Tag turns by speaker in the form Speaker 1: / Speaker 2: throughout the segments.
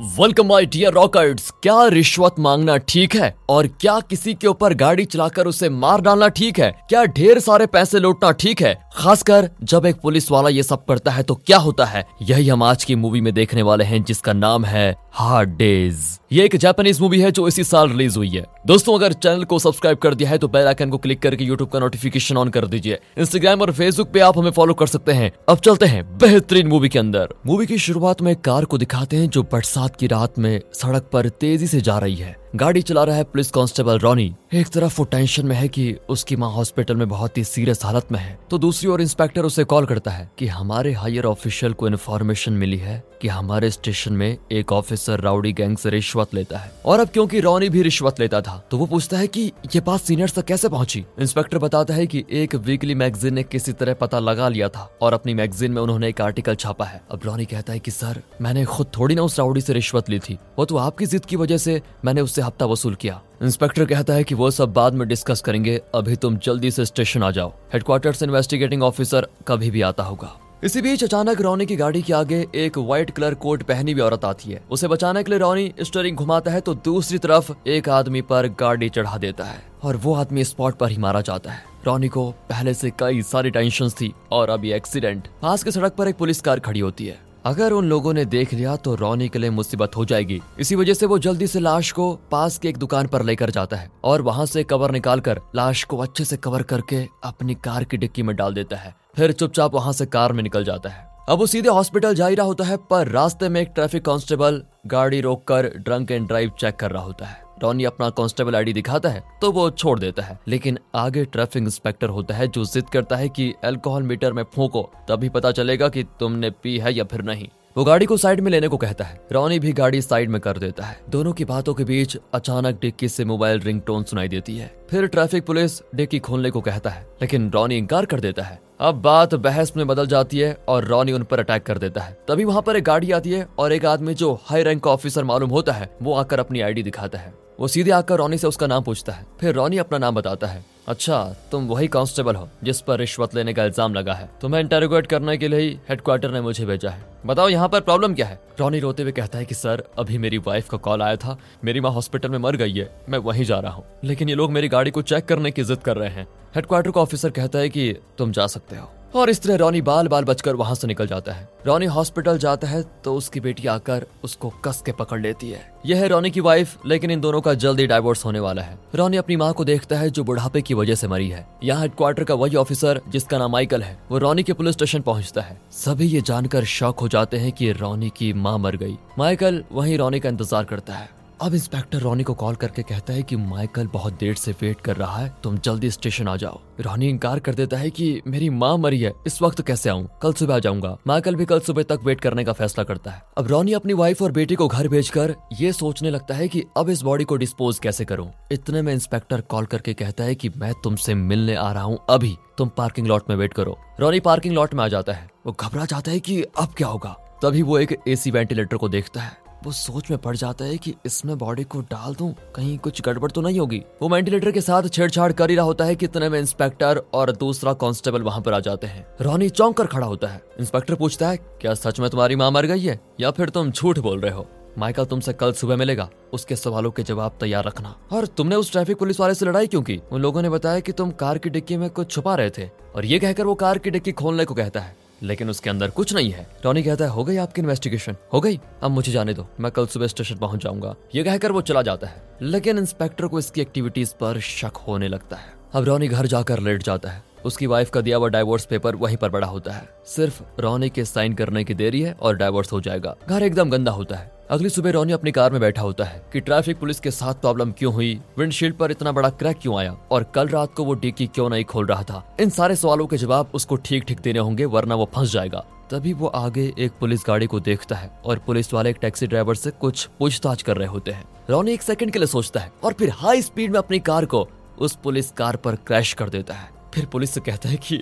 Speaker 1: Welcome my dear रॉकर्ट्स क्या रिश्वत मांगना ठीक है? और क्या किसी के ऊपर गाड़ी चलाकर उसे मार डालना ठीक है? क्या ढेर सारे पैसे लूटना ठीक है? खासकर जब एक पुलिस वाला ये सब करता है तो क्या होता है? यही हम आज की मूवी में देखने वाले हैं, जिसका नाम है हार्ड डेज़ ये एक जापानीज मूवी है जो इसी साल रिलीज़ हुई है। दोस्तों, अगर चैनल को सब्सक्राइब कर दिया है तो बेल आइकन को क्लिक करके यूट्यूब का नोटिफिकेशन ऑन कर दीजिए। इंस्टाग्राम और फेसबुक पे आप हमें फॉलो कर सकते हैं। अब चलते हैं बेहतरीन मूवी के अंदर। मूवी की शुरुआत में कार को दिखाते हैं जो बरसात की रात में सड़क पर तेज़ी से जा रही है। गाड़ी चला रहा है पुलिस कांस्टेबल रॉनी। एक तरफ़ वो टेंशन में है कि उसकी माँ हॉस्पिटल में बहुत ही सीरियस हालत में है। तो दूसरी ओर इंस्पेक्टर उसे कॉल करता है कि हमारे हायर ऑफिशियल को इन्फॉर्मेशन मिली है कि हमारे स्टेशन में एक ऑफिसर राउडी गैंग से रिश्वत लेता है। और अब क्योंकि रॉनी भी रिश्वत लेता था तो वो पूछता है कि ये बात सीनियर तक कैसे पहुँची? इंस्पेक्टर बताता है कि एक वीकली मैगजीन ने किसी तरह पता लगा लिया था और अपनी मैगजीन में उन्होंने एक आर्टिकल छापा है। अब रॉनी कहता है की, सर, मैंने खुद थोड़ी ना उस राउडी से रिश्वत ली थी। वो तो आपकी जिद की वजह से मैंने उससे हफ़्ता वसूल किया। इंस्पेक्टर कहता है कि वो सब बाद में डिस्कस करेंगे। अभी तुम जल्दी से स्टेशन आ जाओ। हेडक्वार्टर इन्वेस्टिगेटिंग ऑफिसर कभी भी आता होगा। इसी बीच अचानक रोनी की गाड़ी के आगे एक व्हाइट कलर कोट पहनी हुई औरत आती है। उसे बचाने के लिए रोनी स्टरिंग घुमाता है तो दूसरी तरफ़ एक आदमी पर गाड़ी चढ़ा देता है और वो आदमी स्पॉट पर ही मारा जाता है। रोनी को पहले से कई सारी टेंशन थी और अभी एक्सीडेंट पास के सड़क पर एक पुलिस कार खड़ी होती है। अगर उन लोगों ने देख लिया तो रोनी के लिए मुसीबत हो जाएगी। इसी वजह से वो जल्दी से लाश को पास की एक दुकान पर लेकर जाता है और वहाँ से कवर निकालकर लाश को अच्छे से कवर करके अपनी कार की डिक्की में डाल देता है। फिर चुपचाप वहाँ से कार में निकल जाता है। अब वो सीधे हॉस्पिटल जा ही रहा होता है, पर रास्ते में एक ट्रैफ़िक कांस्टेबल गाड़ी रोककर ड्रंक एंड ड्राइव चेक कर रहा होता है। टॉनी अपना कांस्टेबल आईडी दिखाता है तो वो छोड़ देता है। लेकिन आगे ट्रैफ़िक इंस्पेक्टर होता है जो जिद करता है कि अल्कोहल मीटर में फूको, तभी पता चलेगा कि तुमने पी है या फिर नहीं। वो गाड़ी को साइड में लेने को कहता है। रॉनी भी गाड़ी साइड में कर देता है। दोनों की बातों के बीच अचानक डिक्की से मोबाइल रिंगटोन सुनाई देती है। फिर ट्रैफ़िक पुलिस डिक्की खोलने को कहता है, लेकिन रॉनी इंकार कर देता है। अब बात बहस में बदल जाती है और रॉनी उन पर अटैक कर देता है। तभी वहाँ पर एक गाड़ी आती है और एक आदमी जो हाई रैंक का ऑफिसर मालूम होता है, वो आकर अपनी आईडी दिखाता है। वो सीधे आकर रॉनी से उसका नाम पूछता है। फिर रॉनी अपना नाम बताता है। अच्छा तुम वही कांस्टेबल हो, जिस पर रिश्वत लेने का इल्ज़ाम लगा है। तुम्हें इंटेरोगेट करने के लिए ही हेडक्वार्टर ने मुझे भेजा है। बताओ, यहाँ पर प्रॉब्लम क्या है? रॉनी रोते हुए कहता है कि, सर, अभी मेरी वाइफ का कॉल आया था। मेरी माँ हॉस्पिटल में मर गई है। मैं वहीं जा रहा हूँ। लेकिन ये लोग मेरी गाड़ी को चेक करने की जिद कर रहे हैं। हेडक्वार्टर का ऑफिसर कहता है कि, तुम जा सकते हो। और इस तरह रॉनी बाल बाल बचकर वहाँ से निकल जाता है। रॉनी हॉस्पिटल जाता है तो उसकी बेटी आकर उसको कस के पकड़ लेती है। यह है रॉनी की वाइफ, लेकिन इन दोनों का जल्दी डाइवोर्स होने वाला है। रॉनी अपनी माँ को देखता है जो बुढ़ापे की वजह से मरी है। यहाँ हेडक्वार्टर का वही ऑफिसर जिसका नाम माइकल है, वो रॉनी के पुलिस स्टेशन पहुँचता है। सभी ये जानकर शौक हो जाते हैं की रॉनी की माँ मर गई। माइकल वही रॉनी का इंतज़ार करता है। अब इंस्पेक्टर रॉनी को कॉल करके कहता है कि माइकल बहुत देर से वेट कर रहा है। तुम जल्दी स्टेशन आ जाओ। रॉनी इंकार कर देता है कि मेरी माँ मरी है। इस वक्त कैसे आऊँ? कल सुबह आ जाऊँगा। माइकल भी कल सुबह तक वेट करने का फैसला करता है। अब रॉनी अपनी वाइफ और बेटी को घर भेजकर ये सोचने लगता है की अब इस बॉडी को डिस्पोज कैसे करूँ? इतने में इंस्पेक्टर कॉल करके कहता है की मैं तुमसे मिलने आ रहा हूँ अभी। तुम पार्किंग लॉट में वेट करो। रॉनी पार्किंग लॉट में आ जाता है। वो घबरा जाता है की अब क्या होगा? तभी वो एक एसी वेंटिलेटर को देखता है। वो सोच में पड़ जाता है कि इसमें बॉडी को डाल दूँ, कहीं कुछ गड़बड़ तो नहीं होगी। वो वेंटिलेटर के साथ छेड़छाड़ कर ही रहा होता है कि इतने में इंस्पेक्टर और दूसरा कांस्टेबल वहाँ पर आ जाते हैं। रॉनी चौंक कर खड़ा होता है। इंस्पेक्टर पूछता है, क्या सच में तुम्हारी माँ मर गई है, या फिर तुम झूठ बोल रहे हो? माइकल तुमसे कल सुबह मिलेगा। उसके सवालों के जवाब तैयार रखना। और तुमने उस ट्रैफ़िक पुलिस वाले से लड़ाई क्यों की? उन लोगों ने बताया कि तुम कार की डिक्की में कुछ छुपा रहे थे। और ये कहकर वो कार की डिक्की खोलने को कहता है। लेकिन उसके अंदर कुछ नहीं है। टॉनी कहता है, हो गई आपकी इन्वेस्टिगेशन हो गई? अब मुझे जाने दो। मैं कल सुबह स्टेशन पहुँच जाऊँगा। ये कहकर वो चला जाता है। लेकिन इंस्पेक्टर को इसकी एक्टिविटीज़ पर शक होने लगता है। अब रॉनी घर जाकर लेट जाता है। उसकी वाइफ का दिया हुआ डाइवोर्स पेपर वहीं पर बड़ा होता है। सिर्फ़ रोनी के साइन करने की देरी है और डाइवोर्स हो जाएगा। घर एकदम गंदा होता है। अगली सुबह रोनी अपनी कार में बैठा होता है कि ट्रैफ़िक पुलिस के साथ प्रॉब्लम क्यों हुई? विंडशील्ड पर इतना बड़ा क्रैक क्यों आया? और कल रात को वो डिक्की क्यों नहीं खोल रहा था? इन सारे सवालों के जवाब उसको ठीक ठीक देने होंगे, वरना वो फंस जाएगा। तभी वो आगे एक पुलिस गाड़ी को देखता है और पुलिस वाले एक टैक्सी ड्राइवर से कुछ पूछताछ कर रहे होते हैं। रोनी एक सेकंड के लिए सोचता है और फिर हाई स्पीड में अपनी कार को उस पुलिस कार पर क्रैश कर देता है। फिर पुलिस से कहता है कि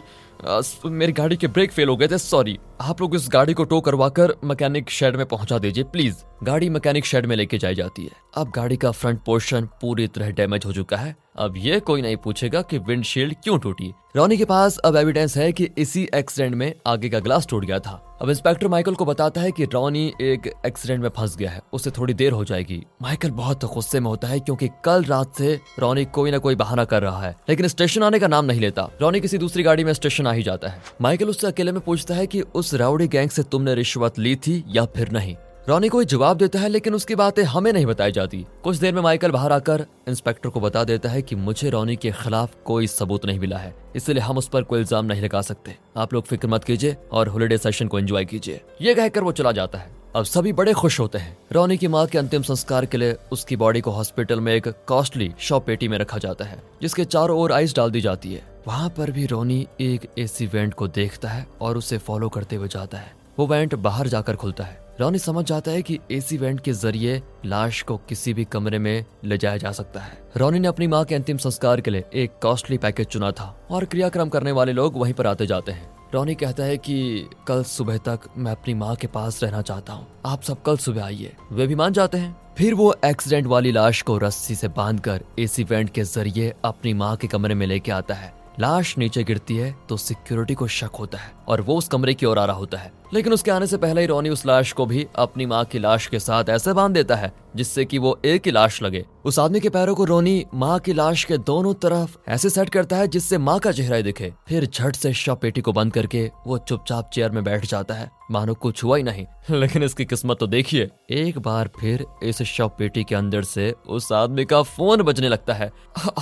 Speaker 1: मेरी गाड़ी के ब्रेक फेल हो गए थे, सॉरी। आप लोग इस गाड़ी को टो करवाकर मैकेनिक शेड में पहुँचा दीजिए, प्लीज़। गाड़ी मैकेनिक शेड में लेके जाई जाती है। अब गाड़ी का फ्रंट पोर्शन पूरी तरह डैमेज हो चुका है। अब ये कोई नहीं पूछेगा कि विंडशील्ड क्यों टूटी। रॉनी के पास अब एविडेंस है कि इसी एक्सीडेंट में आगे का ग्लास टूट गया था। अब इंस्पेक्टर माइकल को बताता है कि रॉनी एक एक्सीडेंट में फंस गया है। उसे थोड़ी देर हो जाएगी। माइकल बहुत गुस्से में होता है क्योंकि कल रात से रॉनी कोई ना कोई बहाना कर रहा है। लेकिन स्टेशन आने का नाम नहीं लेता। रॉनी किसी दूसरी गाड़ी में स्टेशन आ ही जाता है। माइकल उससे अकेले में पूछता है की उस राउडी गैंग से तुमने रिश्वत ली थी या फिर नहीं। रॉनी कोई जवाब देता है, लेकिन उसकी बातें हमें नहीं बताई जाती। कुछ देर में माइकल बाहर आकर इंस्पेक्टर को बता देता है कि मुझे रॉनी के खिलाफ कोई सबूत नहीं मिला है, इसलिए हम उस पर कोई इल्ज़ाम नहीं लगा सकते। आप लोग फ़िक्र मत कीजिए और हॉलीडे सेशन को एंजॉय कीजिए। ये कहकर वो चला जाता है। अब सभी बड़े खुश होते हैं। रॉनी की माँ के अंतिम संस्कार के लिए उसकी बॉडी को हॉस्पिटल में एक कॉस्टली शॉप पेटी में रखा जाता है, जिसके चारों ओर आइस डाल दी जाती है। वहाँ पर भी रोनी एक एसी वेंट को देखता है और उसे फॉलो करते हुए जाता है। वो वेंट बाहर जाकर खुलता है। रॉनी समझ जाता है कि एसी वेंट के ज़रिए लाश को किसी भी कमरे में ले जाया जा सकता है। रॉनी ने अपनी माँ के अंतिम संस्कार के लिए एक कॉस्टली पैकेज चुना था और क्रियाक्रम करने वाले लोग वहीं पर आते जाते हैं। रॉनी कहता है कि कल सुबह तक मैं अपनी माँ के पास रहना चाहता हूँ। आप सब कल सुबह आइए। वे भी मान जाते हैं। फिर वो एक्सीडेंट वाली लाश को रस्सी से बांधकर एसी वेंट के ज़रिए अपनी माँ के कमरे में लेके आता है। लाश नीचे गिरती है तो सिक्योरिटी को शक होता है और वो उस कमरे की ओर आ रहा होता है। लेकिन उसके आने से पहले ही रोनी उस लाश को भी अपनी माँ की लाश के साथ ऐसे बाँध देता है, जिससे कि वो एक ही लाश लगे। उस आदमी के पैरों को रोनी माँ की लाश के दोनों तरफ़ ऐसे सेट करता है, जिससे माँ का चेहरा दिखे। फिर झट से शव पेटी को बंद करके वो चुपचाप चेयर में बैठ जाता है। मानो कुछ हुआ ही नहीं। लेकिन इसकी किस्मत तो देखिए। एक बार फिर इस शव पेटी के अंदर से उस आदमी का फ़ोन बजने लगता है।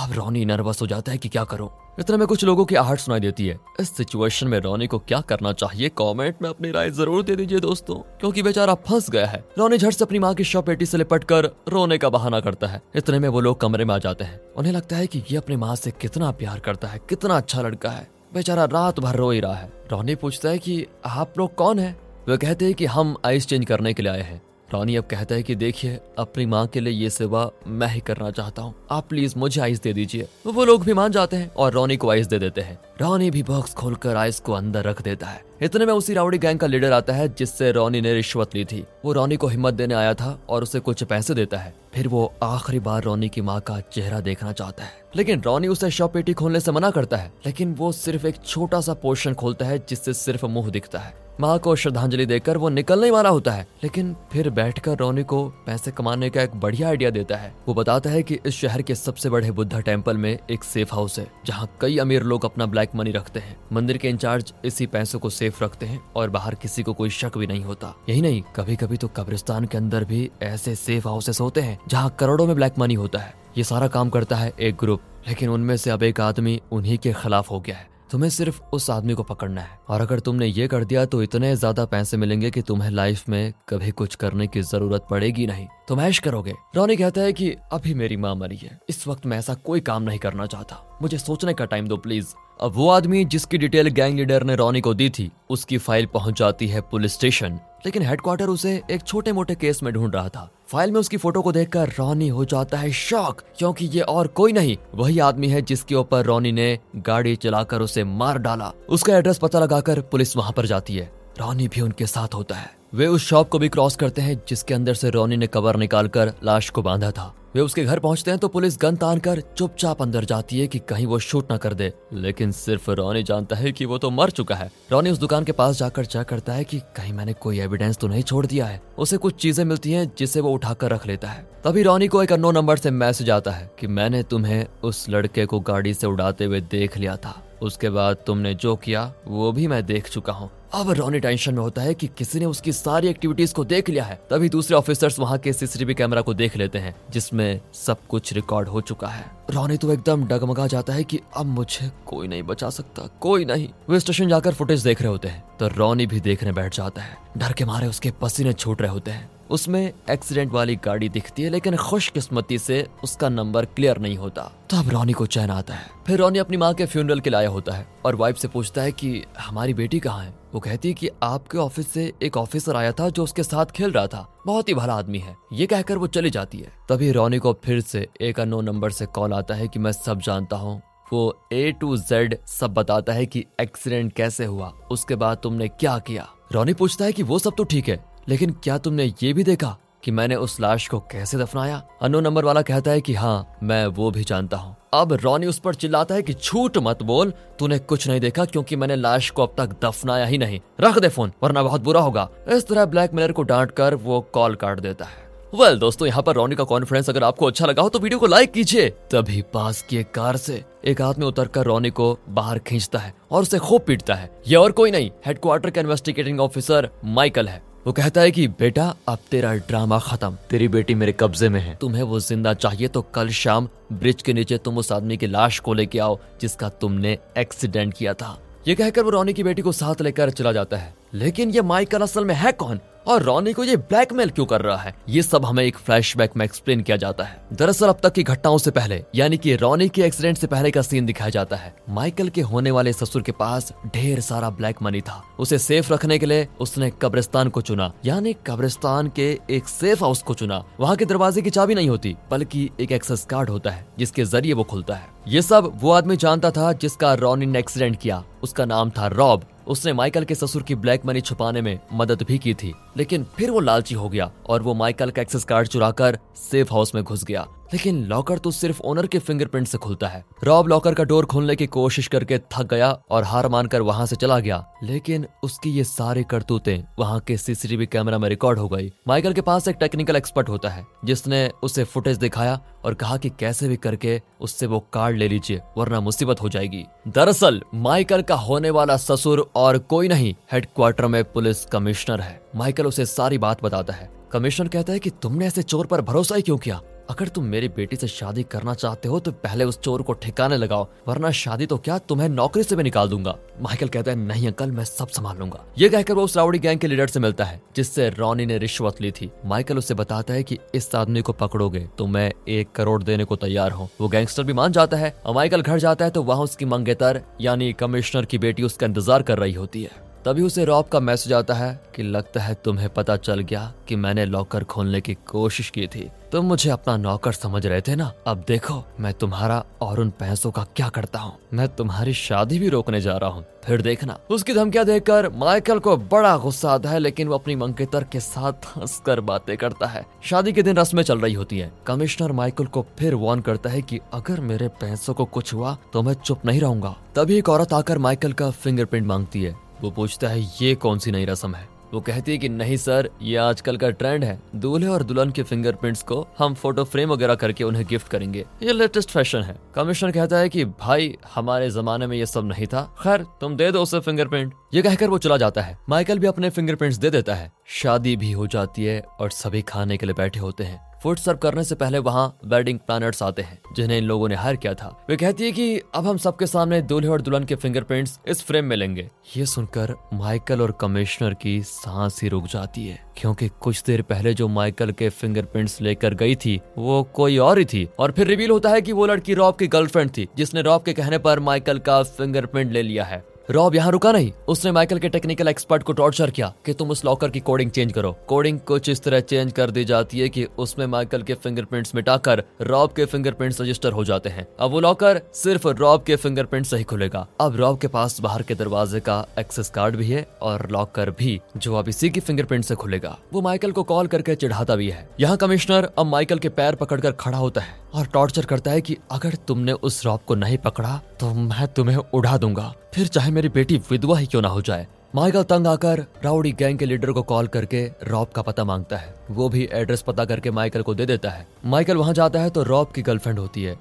Speaker 1: अब रोनी नर्वस हो जाता है कि क्या करो। इतने में कुछ लोगों की आहट सुनाई देती है। इस सिचुएशन में रोनी को क्या करना चाहिए? कमेंट में अपनी राय ज़रूर दे दीजिए दोस्तों, क्योंकि बेचारा फंस गया है। रोनी झट से अपनी माँ की शव पेटी से लिपट कर रोने का बहाना करता है। इतने में वो लोग कमरे में आ जाते हैं। उन्हें लगता है की ये अपनी माँ से कितना प्यार करता है, कितना अच्छा लड़का है। बेचारा रात भर रो ही रहा है। रोनी पूछता है की, आप लोग कौन है? वे कहते हैं कि, हम आइस चेंज करने के लिए आए हैं। रॉनी अब कहता है कि देखिए, अपनी माँ के लिए ये सेवा मैं ही करना चाहता हूँ। आप प्लीज़ मुझे आइस दे दीजिए। वो लोग भी मान जाते हैं और रॉनी को आइस दे देते हैं। रॉनी भी बॉक्स खोलकर आइस को अंदर रख देता है। इतने में उसी रावड़ी गैंग का लीडर आता है, जिससे रॉनी ने रिश्वत ली थी। वो रॉनी को हिम्मत देने आया था और उसे कुछ पैसे देता है। फिर वो आखिरी बार रॉनी की माँ का चेहरा देखना चाहता है। लेकिन रॉनी उसे शव पेटी खोलने से मना करता है। लेकिन वो सिर्फ़ एक छोटा सा पोर्शन खोलता है, जिससे सिर्फ़ मुँह दिखता है। माँ को श्रद्धांजलि देकर वो निकलने वाला होता है। लेकिन फिर बैठकर रोनी को पैसे कमाने का एक बढ़िया आइडिया देता है। वो बताता है कि इस शहर के सबसे बड़े बुद्धा टेंपल में एक सेफ़ हाउस है, जहाँ कई अमीर लोग अपना ब्लैक मनी रखते हैं। मंदिर के इंचार्ज इसी पैसों को सेफ़ रखते हैं और बाहर किसी को कोई शक भी नहीं होता। यही नहीं कभी कभी तो कब्रिस्तान के अंदर भी ऐसे सेफ़ हाउसेस होते हैं, जहाँ करोड़ों में ब्लैक मनी होता है। ये सारा काम करता है एक ग्रुप, लेकिन उनमें से अब एक आदमी उन्हीं के खिलाफ हो गया है। तुम्हें सिर्फ़ उस आदमी को पकड़ना है। और अगर तुमने ये कर दिया तो इतने ज़्यादा पैसे मिलेंगे कि तुम्हें लाइफ में कभी कुछ करने की ज़रूरत पड़ेगी नहीं। तुम ऐश करोगे। रोनी कहता है कि, अभी मेरी माँ मरी है। इस वक्त मैं ऐसा कोई काम नहीं करना चाहता। मुझे सोचने का टाइम दो प्लीज़ अब वो आदमी जिसकी डिटेल गैंग लीडर ने रोनी को दी थी, उसकी फ़ाइल पहुँच जाती है पुलिस स्टेशन, लेकिन हेडक्वार्टर उसे एक छोटे मोटे केस में ढूंढ रहा था। फ़ाइल में उसकी फ़ोटो को देखकर रोनी हो जाता है शॉक, क्योंकि ये और कोई नहीं, वही आदमी है जिसके ऊपर रोनी ने गाड़ी चलाकर उसे मार डाला। उसका एड्रेस पता लगाकर पुलिस वहाँ पर जाती है। रोनी भी उनके साथ होता है। वे उस शॉप को भी क्रॉस करते हैं, जिसके अंदर से रोनी ने कवर निकालकर लाश को बांधा था। वे उसके घर पहुँचते हैं तो पुलिस गन तान कर चुपचाप अंदर जाती है कि कहीं वो शूट ना कर दे। लेकिन सिर्फ़ रोनी जानता है कि वो तो मर चुका है। रोनी उस दुकान के पास जाकर चेक करता है कि कहीं मैंने कोई एविडेंस तो नहीं छोड़ दिया है। उसे कुछ चीज़ें मिलती हैं, जिसे वो उठाकर रख लेता है। तभी रोनी को एक अनो नंबर से मैसेज आता है कि मैंने तुम्हें उस लड़के को गाड़ी से उड़ाते हुए देख लिया था। उसके बाद तुमने जो किया, वो भी मैं देख चुका हूँ। अब रॉनी टेंशन में होता है कि किसी ने उसकी सारी एक्टिविटीज़ को देख लिया है। तभी दूसरे ऑफिसर्स वहाँ के सीसीटीवी कैमरा को देख लेते हैं, जिसमें सब कुछ रिकॉर्ड हो चुका है। रॉनी तो एकदम डगमगा जाता है कि अब मुझे कोई नहीं बचा सकता, कोई नहीं। वे स्टेशन जाकर फुटेज देख रहे होते हैं तो रॉनी भी देखने बैठ जाता है। डर के मारे उसके पसीने छूट रहे होते हैं। उसमें एक्सीडेंट वाली गाड़ी दिखती है, लेकिन खुशकिस्मती से उसका नंबर क्लियर नहीं होता। तो अब रोनी को चैन आता है। फिर रोनी अपनी माँ के फ्यूनरल के लाया होता है और वाइफ से पूछता है कि, हमारी बेटी कहाँ है? वो कहती है कि, आपके ऑफ़िस से एक ऑफिसर आया था जो उसके साथ खेल रहा था। बहुत ही भला आदमी है। ये कहकर वो चली जाती है। तभी रोनी को फिर से एक अनो नंबर से कॉल आता है कि, मैं सब जानता हूँ। वो ए टू जेड सब बताता है कि एक्सीडेंट कैसे हुआ, उसके बाद तुमने क्या किया। रोनी पूछता है कि वो सब तो ठीक है, लेकिन क्या तुमने ये भी देखा कि मैंने उस लाश को कैसे दफनाया? अनो नंबर वाला कहता है कि हाँ मैं वो भी जानता हूँ। अब रॉनी उस पर चिल्लाता है कि झूठ मत बोल, तूने कुछ नहीं देखा क्योंकि मैंने लाश को अब तक दफनाया ही नहीं। रख दे फ़ोन, वरना बहुत बुरा होगा। इस तरह ब्लैकमेलर को डांट कर वो कॉल काट देता है। वेल well, दोस्तों यहाँ पर रोनी का कॉन्फिडेंस अगर आपको अच्छा लगा हो तो वीडियो को लाइक कीजिए। तभी पास की एक कार से एक आदमी उतरकर रोनी को बाहर खींचता है और उसे खूब पीटता है। ये और कोई नहीं हेडक्वार्टर का इन्वेस्टिगेटिंग ऑफिसर माइकल है। वो कहता है कि बेटा अब तेरा ड्रामा खत्म। तेरी बेटी मेरे कब्जे में है। तुम्हें वो ज़िंदा चाहिए तो कल शाम ब्रिज के नीचे तुम उस आदमी की लाश को लेके आओ जिसका तुमने एक्सीडेंट किया था। ये कहकर वो रोनी की बेटी को साथ लेकर चला जाता है। लेकिन ये माइकल असल में है कौन? और रॉनी को ये ब्लैकमेल क्यों कर रहा है? ये सब हमें एक फ्लैशबैक में एक्सप्लेन किया जाता है। दरअसल अब तक की घटनाओं से पहले, यानी कि रॉनी के एक्सीडेंट से पहले का सीन दिखाया जाता है। माइकल के होने वाले ससुर के पास ढेर सारा ब्लैक मनी था। उसे सेफ़ रखने के लिए उसने कब्रिस्तान को चुना। यानी कब्रिस्तान के एक सेफ़ हाउस को चुना। वहाँ के दरवाजे की चाबी नहीं होती, बल्कि एक एक्सेस कार्ड होता है, जिसके ज़रिए वो खुलता है। ये सब वो आदमी जानता था जिसका रॉनी ने एक्सीडेंट किया। उसका नाम था रॉब। उसने माइकल के ससुर की ब्लैक मनी छुपाने में मदद भी की थी, लेकिन फिर वो लालची हो गया और वो माइकल का एक्सेस कार्ड चुराकर सेफ़ हाउस में घुस गया। लेकिन लॉकर तो सिर्फ़ ओनर के फिंगरप्रिंट से खुलता है। रॉब लॉकर का डोर खोलने की कोशिश करके थक गया और हार मानकर वहाँ से चला गया। लेकिन उसकी ये सारी करतूतें वहाँ के सीसीटीवी कैमरा में रिकॉर्ड हो गई। माइकल के पास एक टेक्निकल एक्सपर्ट होता है, जिसने उसे फुटेज दिखाया और कहा कि कैसे भी करके उससे वो कार्ड ले लीजिए, वरना मुसीबत हो जाएगी। दरअसल, माइकल का होने वाला ससुर और कोई नहीं, हेडक्वार्टर में पुलिस कमिश्नर है। माइकल उसे सारी बात बताता है। कमिश्नर कहता है कि तुमने ऐसे चोर पर भरोसा ही क्यों किया? अगर तुम मेरी बेटी से शादी करना चाहते हो तो पहले उस चोर को ठिकाने लगाओ, वरना शादी तो क्या तुम्हें नौकरी से भी निकाल दूँगा। माइकल कहता है, नहीं अंकल, मैं सब संभाल लूँगा। ये कहकर वो उस राउडी गैंग के लीडर से मिलता है, जिससे रॉनी ने रिश्वत ली थी। माइकल उसे बताता है की इस आदमी को पकड़ोगे तो मैं एक करोड़ देने को तैयार हूँ। वो गैंगस्टर भी मान जाता है, और माइकल घर जाता है तो वहाँ उसकी मंगेतर, यानी कमिश्नर की बेटी, उसका इंतज़ार कर रही होती है। तभी उसे रॉब का मैसेज आता है कि लगता है तुम्हें पता चल गया कि मैंने लॉकर खोलने की कोशिश की थी। तुम मुझे अपना नौकर समझ रहे थे ना? अब देखो, मैं तुम्हारा और उन पैसों का क्या करता हूँ? मैं तुम्हारी शादी भी रोकने जा रहा हूँ। फिर देखना। उसकी धमकियाँ देखकर माइकल को बड़ा गुस्सा आता है, लेकिन वो अपनी मंकेतर के साथ हंसकर बातें करता है। शादी के दिन रस्में चल रही होती है। कमिश्नर माइकल को फिर वार्न करता है कि अगर मेरे पैसों को कुछ हुआ तो मैं चुप नहीं रहूँगा। तभी एक औरत आकर माइकल का फिंगरप्रिंट मांगती है। वो पूछता है, ये कौन सी नई रस्म है? वो कहती है कि, नहीं सर, ये आजकल का ट्रेंड है। दूल्हे और दुल्हन के फिंगरप्रिंट्स को हम फ़ोटो फ्रेम वगैरह करके उन्हें गिफ्ट करेंगे। ये लेटेस्ट फ़ैशन है। कमिश्नर कहता है कि, भाई, हमारे जमाने में ये सब नहीं था। खैर, तुम दे दो उसे फिंगरप्रिंट। ये कहकर वो चला जाता है। माइकल भी अपने फिंगरप्रिंट्स दे देता है। शादी भी हो जाती है और सभी खाने के लिए बैठे होते हैं। फ़ूड सर्व करने से पहले वहाँ वेडिंग प्लानर्स आते हैं, जिन्हें इन लोगों ने हायर किया था। वे कहती है कि अब हम सबके सामने दूल्हे और दुल्हन के फिंगरप्रिंट्स इस फ्रेम में लेंगे। ये सुनकर माइकल और कमिश्नर की सांस ही रुक जाती है, क्योंकि कुछ देर पहले जो माइकल के फिंगरप्रिंट्स लेकर गई थी, वो कोई और ही थी। और फिर रिवील होता है कि वो लड़की रॉब की गर्लफ्रेंड थी, जिसने रॉब के कहने पर माइकल का फिंगरप्रिंट ले लिया है। रॉब यहाँ रुका नहीं। उसने माइकल के टेक्निकल एक्सपर्ट को टॉर्चर किया कि तुम उस लॉकर की कोडिंग चेंज करो। कोडिंग कुछ इस तरह चेंज कर दी जाती है कि उसमें माइकल के फिंगरप्रिंट्स मिटाकर रॉब के फिंगरप्रिंट्स रजिस्टर हो जाते हैं। अब वो लॉकर सिर्फ़ रॉब के फिंगरप्रिंट से ही खुलेगा। अब रॉब के पास बाहर के दरवाजे का एक्सेस कार्ड भी है और लॉकर भी, जो अब इसी की फिंगरप्रिंट से खुलेगा। वो माइकल को कॉल करके चिढ़ाता भी है। यहाँ कमिश्नर अब माइकल के पैर पकड़कर खड़ा होता है। और टॉर्चर करता है कि अगर तुमने उस रॉब को नहीं पकड़ा तो मैं तुम्हें उड़ा दूँगा। फिर चाहे मेरी बेटी विधवा ही क्यों ना हो जाए। माइकल तंग आकर राउडी गैंग के लीडर को कॉल करके रॉब का पता माँगता है। वो भी एड्रेस पता करके माइकल को दे देता है। माइकल वहाँ जाता है तो रॉब की गर्लफ्रेंड होती है।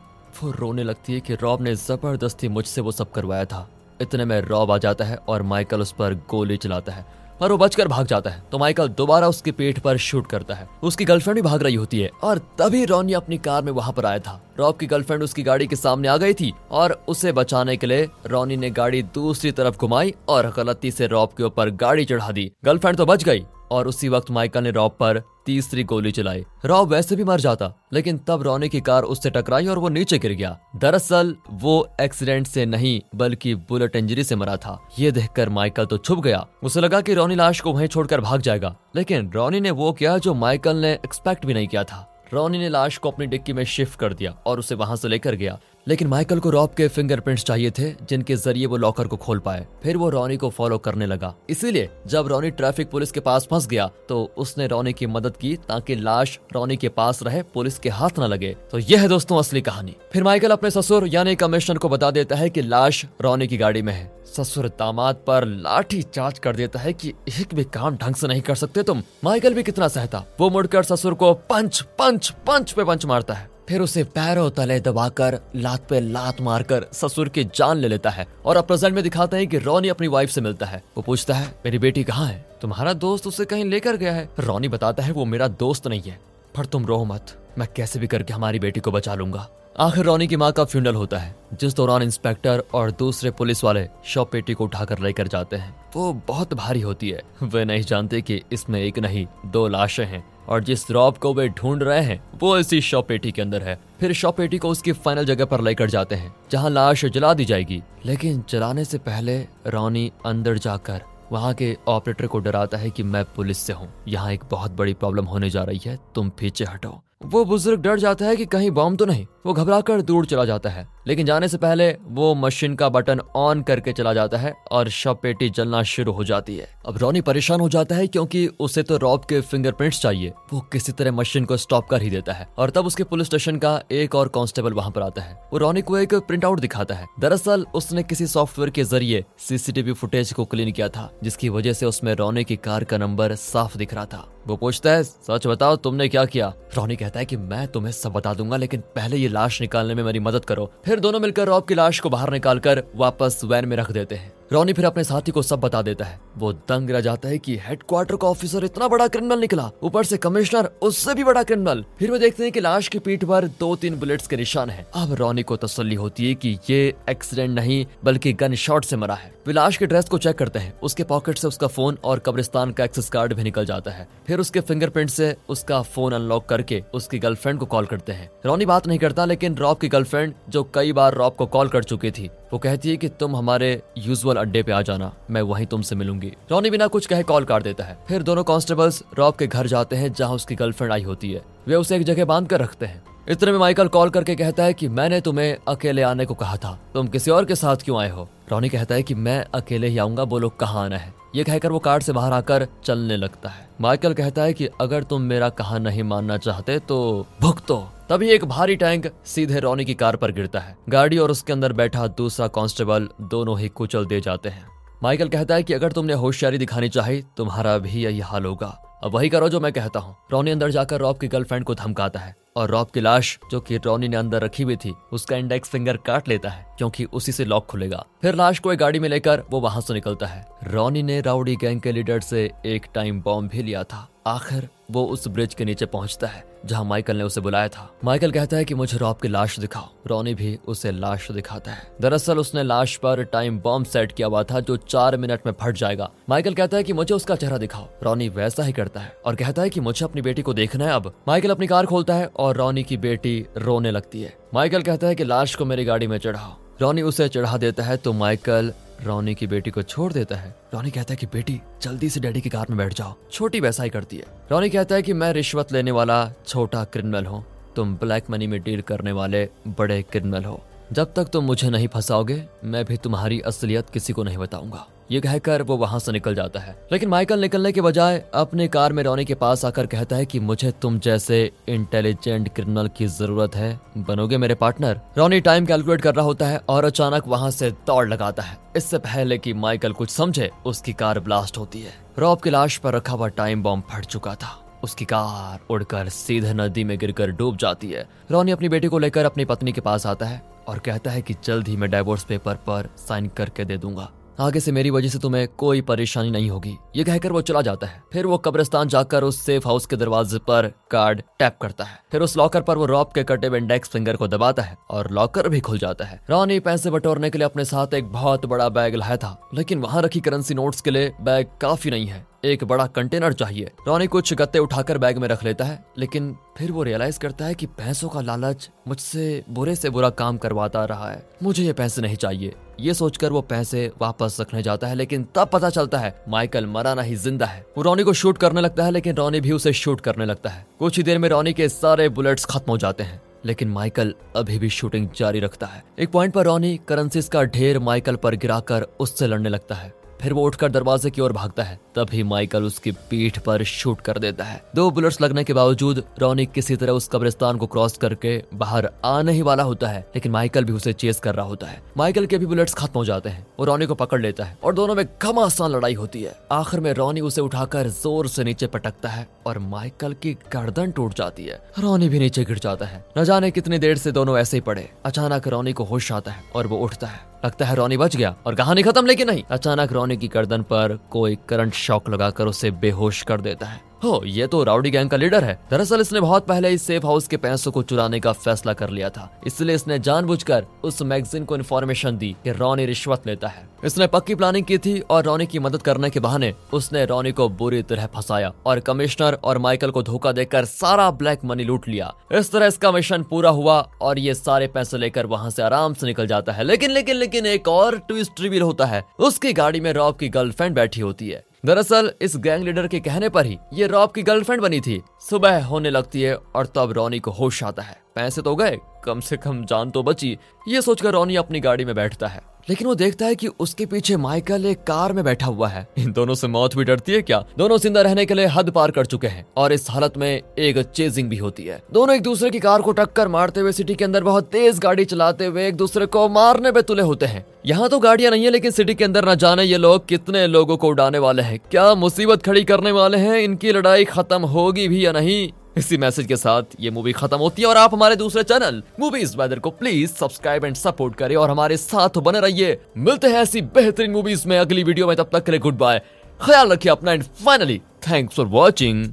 Speaker 1: वो रोने लगती है कि रॉब ने ज़बरदस्ती मुझसे वो सब करवाया था। इतने में रॉब आ जाता है और माइकल उस पर गोली चलाता है। पर वो बचकर भाग जाता है। तो माइकल दोबारा उसके पेट पर शूट करता है। उसकी गर्लफ्रेंड भी भाग रही होती है और तभी रॉनी अपनी कार में वहाँ पर आया था। रॉब की गर्लफ्रेंड उसकी गाड़ी के सामने आ गई थी और उसे बचाने के लिए रॉनी ने गाड़ी दूसरी तरफ़ घुमाई और गलती से रॉब के ऊपर गाड़ी चढ़ा दी। गर्लफ्रेंड तो बच गई। और उसी वक्त माइकल ने रॉब पर तीसरी गोली चलाई। रॉब वैसे भी मर जाता, लेकिन तब रोनी की कार उससे टकराई और वो नीचे गिर गया। दरअसल, वो एक्सीडेंट से नहीं, बल्कि बुलेट इंजरी से मरा था। ये देखकर माइकल तो छुप गया। उसे लगा कि रोनी लाश को वहीं छोड़कर भाग जाएगा। लेकिन रोनी ने वो किया जो माइकल ने एक्सपेक्ट भी नहीं किया था। रोनी ने लाश को अपनी डिक्की में शिफ्ट कर दिया और उसे वहाँ से लेकर गया। लेकिन माइकल को रॉब के फिंगरप्रिंट्स चाहिए थे, जिनके ज़रिए वो लॉकर को खोल पाए। फिर वो रॉनी को फॉलो करने लगा। इसीलिए, जब रॉनी ट्रैफ़िक पुलिस के पास फंस गया तो उसने रॉनी की मदद की ताकि लाश रॉनी के पास रहे, पुलिस के हाथ न लगे। तो यह है दोस्तों असली कहानी। फिर माइकल अपने ससुर, यानी कमिश्नर को बता देता है की लाश रॉनी की गाड़ी में है। ससुर दामाद पर लाठी चार्ज कर देता है कि एक भी काम ढंग से नहीं कर सकते तुम। माइकल भी कितना सहता। वो मुड़कर ससुर को पंच पंच पंच पे पंच मारता है। फिर उसे पैरों तले दबाकर, लात पे लात मारकर ससुर की जान ले लेता है और अब प्रेजेंट में दिखाते हैं कि रोनी अपनी वाइफ से मिलता है। वो पूछता है, मेरी बेटी कहाँ है? तुम्हारा दोस्त उसे कहीं लेकर गया है? रोनी बताता है, वो मेरा दोस्त नहीं है, पर तुम रो मत। मैं कैसे भी करके हमारी बेटी को बचा लूँगा। आखिर रोनी की माँ का फ्यूनरल होता है, जिस दौरान इंस्पेक्टर और दूसरे पुलिस वाले शव पेटी को उठाकर लेकर जाते हैं। वो बहुत भारी होती है। वे नहीं जानते कि इसमें एक नहीं, दो लाशें हैं और जिस रॉब को वे ढूंढ रहे हैं, वो इसी शव पेटी के अंदर है। फिर शव पेटी को उसकी फाइनल जगह पर लेकर जाते हैं, जहाँ लाश जला दी जाएगी। लेकिन जलाने से पहले रोनी अंदर जाकर वहाँ के ऑपरेटर को डराता है कि मैं पुलिस से हूँ। यहाँ एक बहुत बड़ी प्रॉब्लम होने जा रही है, तुम पीछे हटो। वो बुज़ुर्ग डर जाता है कि कहीं बॉम्ब तो नहीं, वो घबरा कर दूर चला जाता है। लेकिन जाने से पहले वो मशीन का बटन ऑन करके चला जाता है और शव पेटी जलना शुरू हो जाती है। अब रोनी परेशान हो जाता है क्योंकि उसे तो रॉब के फिंगरप्रिंट्स चाहिए। वो किसी तरह मशीन को स्टॉप कर ही देता है और तब उसके पुलिस स्टेशन का एक और कांस्टेबल वहाँ पर आता है। वो रोनी को एक प्रिंट आउट दिखाता है। दरअसल उसने किसी सॉफ्टवेयर के ज़रिए सीसीटीवी फुटेज को क्लीन किया था, जिसकी वजह से उसमें रोनी की कार का नंबर साफ़ दिख रहा था। वो पूछता है, सच बताओ, तुमने क्या किया? रोनी कहता है कि, मैं तुम्हें सब बता दूँगा, लेकिन पहले ये लाश निकालने में मेरी मदद करो, फिर दोनों मिलकर रॉब की लाश को बाहर निकालकर वापस वैन में रख देते हैं। रोनी फिर अपने साथी को सब बता देता है। वो दंग रह जाता है कि हेडक्वार्टर का ऑफिसर इतना बड़ा क्रिमिनल निकला। ऊपर से कमिश्नर उससे भी बड़ा क्रिमिनल फिर वो देखते हैं कि लाश की पीठ पर दो तीन बुलेट्स के निशान हैं। अब रोनी को तसल्ली होती है कि ये एक्सीडेंट नहीं, बल्कि गन शॉट से मरा है। वे लाश के ड्रेस को चेक करते हैं। उसके पॉकेट से उसका फ़ोन और कब्रिस्तान का एक्सेस कार्ड भी निकल जाता है। फिर उसके फिंगरप्रिंट से उसका फ़ोन अनलॉक करके उसकी गर्लफ्रेंड को कॉल करते हैं। रॉनी बात नहीं करता, लेकिन रॉब की गर्लफ्रेंड जो कई बार रॉब को कॉल कर चुकी थी, वो कहती है कि तुम हमारे यूजुअल अड्डे पे आ जाना, मैं वहीं तुमसे मिलूँगी। रोनी बिना कुछ कहे कॉल काट देता है। फिर दोनों कांस्टेबल्स रॉब के घर जाते हैं, जहाँ उसकी गर्लफ्रेंड आई होती है। वे उसे एक जगह बाँध कर रखते हैं। इतने में माइकल कॉल करके कहता है कि मैंने तुम्हें अकेले आने को कहा था। तुम किसी और के साथ क्यों आए हो? रोनी कहता है कि मैं अकेले ही आऊँगा बोलो कहाँ आना है? ये कहकर वो कार से बाहर आकर चलने लगता है। माइकल कहता है कि अगर तुम मेरा कहा नहीं मानना चाहते तो भुगतो। तभी एक भारी टैंक सीधे रोनी की कार पर गिरता है। गाड़ी और उसके अंदर बैठा दूसरा कांस्टेबल दोनों ही कुचल दे जाते हैं। माइकल कहता है कि अगर तुमने होशियारी दिखानी चाहिए तुम्हारा भी यही हाल होगा। अब वही करो जो मैं कहता हूँ। रोनी अंदर जाकर रॉब की गर्लफ्रेंड को धमकाता है। और रॉब की लाश जो कि रोनी ने अंदर रखी हुई थी, उसका इंडेक्स फिंगर काट लेता है, क्योंकि उसी से लॉक खुलेगा। फिर लाश को एक गाड़ी में लेकर वो वहाँ से निकलता है। रोनी ने राउडी गैंग के लीडर से एक टाइम बॉम्ब भी लिया था। आखिर वो उस ब्रिज के नीचे पहुँचता है, जहाँ माइकल ने उसे बुलाया था। माइकल कहता है कि मुझे रॉब की लाश दिखाओ। रोनी भी उसे लाश दिखाता है। दरअसल उसने लाश पर टाइम बॉम्ब सेट किया हुआ था, जो चार मिनट में फट जाएगा। माइकल कहता है कि मुझे उसका चेहरा दिखाओ। रोनी वैसा ही करता है और कहता है कि मुझे अपनी बेटी को देखना है अब। माइकल अपनी कार खोलता है और रोनी की बेटी रोने लगती है। माइकल कहता है कि लाश को मेरी गाड़ी में चढ़ाओ। रोनी उसे चढ़ा देता है तो माइकल रोनी की बेटी को छोड़ देता है। रोनी कहता है कि बेटी, जल्दी से डैडी की कार में बैठ जाओ। छोटी वैसा ही करती है। रोनी कहता है कि मैं रिश्वत लेने वाला छोटा क्रिमिनल हूँ। तुम ब्लैक मनी में डील करने वाले बड़े क्रिमिनल हो। जब तक तुम मुझे नहीं फंसाओगे, मैं भी तुम्हारी असलियत किसी को नहीं बताऊँगा। ये कहकर वो वहाँ से निकल जाता है। लेकिन माइकल निकलने के बजाय अपने कार में रोनी के पास आकर कहता है कि मुझे तुम जैसे इंटेलिजेंट क्रिमिनल की ज़रूरत है। बनोगे मेरे पार्टनर रोनी टाइम कैलकुलेट कर रहा होता है और अचानक वहाँ से दौड़ लगाता है। इससे पहले कि माइकल कुछ समझे, उसकी कार ब्लास्ट होती है। रॉब की लाश पर रखा हुआ टाइम बॉम्ब फट चुका था। उसकी कार उड़कर सीधे नदी में गिरकर डूब जाती है। रोनी अपनी बेटी को लेकर अपनी पत्नी के पास आता है और कहता है कि जल्द ही मैं डाइवोर्स पेपर पर साइन करके दे दूँगा। आगे से मेरी वजह से तुम्हें कोई परेशानी नहीं होगी। ये कहकर वो चला जाता है। फिर वो कब्रिस्तान जाकर उस सेफ़ हाउस के दरवाजे पर कार्ड टैप करता है। फिर उस लॉकर पर वो रॉब के कटे हुए इंडेक्स फिंगर को दबाता है और लॉकर भी खुल जाता है। रॉनी पैसे बटोरने के लिए अपने साथ एक बहुत बड़ा बैग लाया था, लेकिन वहाँ रखी करेंसी नोट्स के लिए बैग काफ़ी नहीं है। एक बड़ा कंटेनर चाहिए। रोनी कुछ गत्ते उठाकर बैग में रख लेता है, लेकिन फिर वो रियलाइज़ करता है कि पैसों का लालच मुझसे बुरे से बुरा काम करवाता रहा है। मुझे ये पैसे नहीं चाहिए। ये सोचकर वो पैसे वापस रखने जाता है, लेकिन तब पता चलता है माइकल मरा नहीं ज़िंदा है। वो रोनी को शूट करने लगता है, लेकिन रोनी भी उसे शूट करने लगता है। कुछ ही देर में रोनी के सारे बुलेट्स खत्म हो जाते हैं, लेकिन माइकल अभी भी शूटिंग जारी रखता है। एक पॉइंट पर रॉनी करंसिस का ढेर माइकल पर गिराकर उससे लड़ने लगता है। फिर वो उठकर दरवाजे की ओर भागता है। तभी माइकल उसकी पीठ पर शूट कर देता है। दो बुलेट्स लगने के बावजूद रॉनी किसी तरह उस कब्रिस्तान को क्रॉस करके बाहर आने ही वाला होता है, लेकिन माइकल भी उसे चेस कर रहा होता है। माइकल के भी बुलेट्स खत्म हो जाते हैं वो रॉनी को पकड़ लेता है और दोनों में घमासान लड़ाई होती है। आखिर में रॉनी उसे उठाकर ज़ोर से नीचे पटकता है और माइकल की गर्दन टूट जाती है। रॉनी भी नीचे गिर जाता है। न जाने कितनी देर से दोनों ऐसे ही पड़े। अचानक रॉनी को होश आता है और वो उठता है। लगता है रोनी बच गया और कहानी खत्म, लेकिन नहीं। अचानक रोनी की गर्दन पर कोई करंट शॉक लगाकर उसे बेहोश कर देता है। हो ये तो राउडी गैंग का लीडर है। दरअसल इसने बहुत पहले इस सेफ़ हाउस के पैसों को चुराने का फैसला कर लिया था। इसलिए इसने जानबूझकर उस मैगजीन को इन्फॉर्मेशन दी कि रॉनी रिश्वत लेता है। इसने पक्की प्लानिंग की थी और रॉनी की मदद करने के बहाने उसने रॉनी को बुरी तरह फंसाया और कमिश्नर और माइकल को धोखा देकर सारा ब्लैक मनी लूट लिया। इस तरह इसका मिशन पूरा हुआ और ये सारे पैसे लेकर वहाँ से आराम से निकल जाता है। लेकिन लेकिन लेकिन एक और ट्विस्ट रिवील होता है। उसकी गाड़ी में रॉब की गर्लफ्रेंड बैठी होती है। दरअसल, इस गैंग लीडर के कहने पर ही ये रॉब की गर्लफ्रेंड बनी थी। सुबह होने लगती है और तब रॉनी को होश आता है। पैसे तो गए, कम से कम जान तो बची। ये सोचकर रॉनी अपनी गाड़ी में बैठता है। लेकिन वो देखता है कि उसके पीछे माइकल एक कार में बैठा हुआ है। इन दोनों से मौत भी डरती है क्या? दोनों ज़िंदा रहने के लिए हद पार कर चुके हैं और इस हालत में एक चेजिंग भी होती है। दोनों एक दूसरे की कार को टक्कर मारते हुए सिटी के अंदर बहुत तेज गाड़ी चलाते हुए एक दूसरे को मारने पे तुले होते हैं। यहाँ तो गाड़ियाँ नहीं है, लेकिन सिटी के अंदर न जाने ये लोग कितने लोगों को उड़ाने वाले हैं। क्या मुसीबत खड़ी करने वाले हैं? इनकी लड़ाई खत्म होगी भी या नहीं? इसी मैसेज के साथ ये मूवी खत्म होती है और आप हमारे दूसरे चैनल मूवीज़ वेदर को प्लीज़ सब्सक्राइब एंड सपोर्ट करें और हमारे साथ बने रहिए। मिलते हैं ऐसी बेहतरीन मूवीज़ में अगली वीडियो में, तब तक के लिए गुड बाय ख्याल रखिए अपना and finally thanks for watching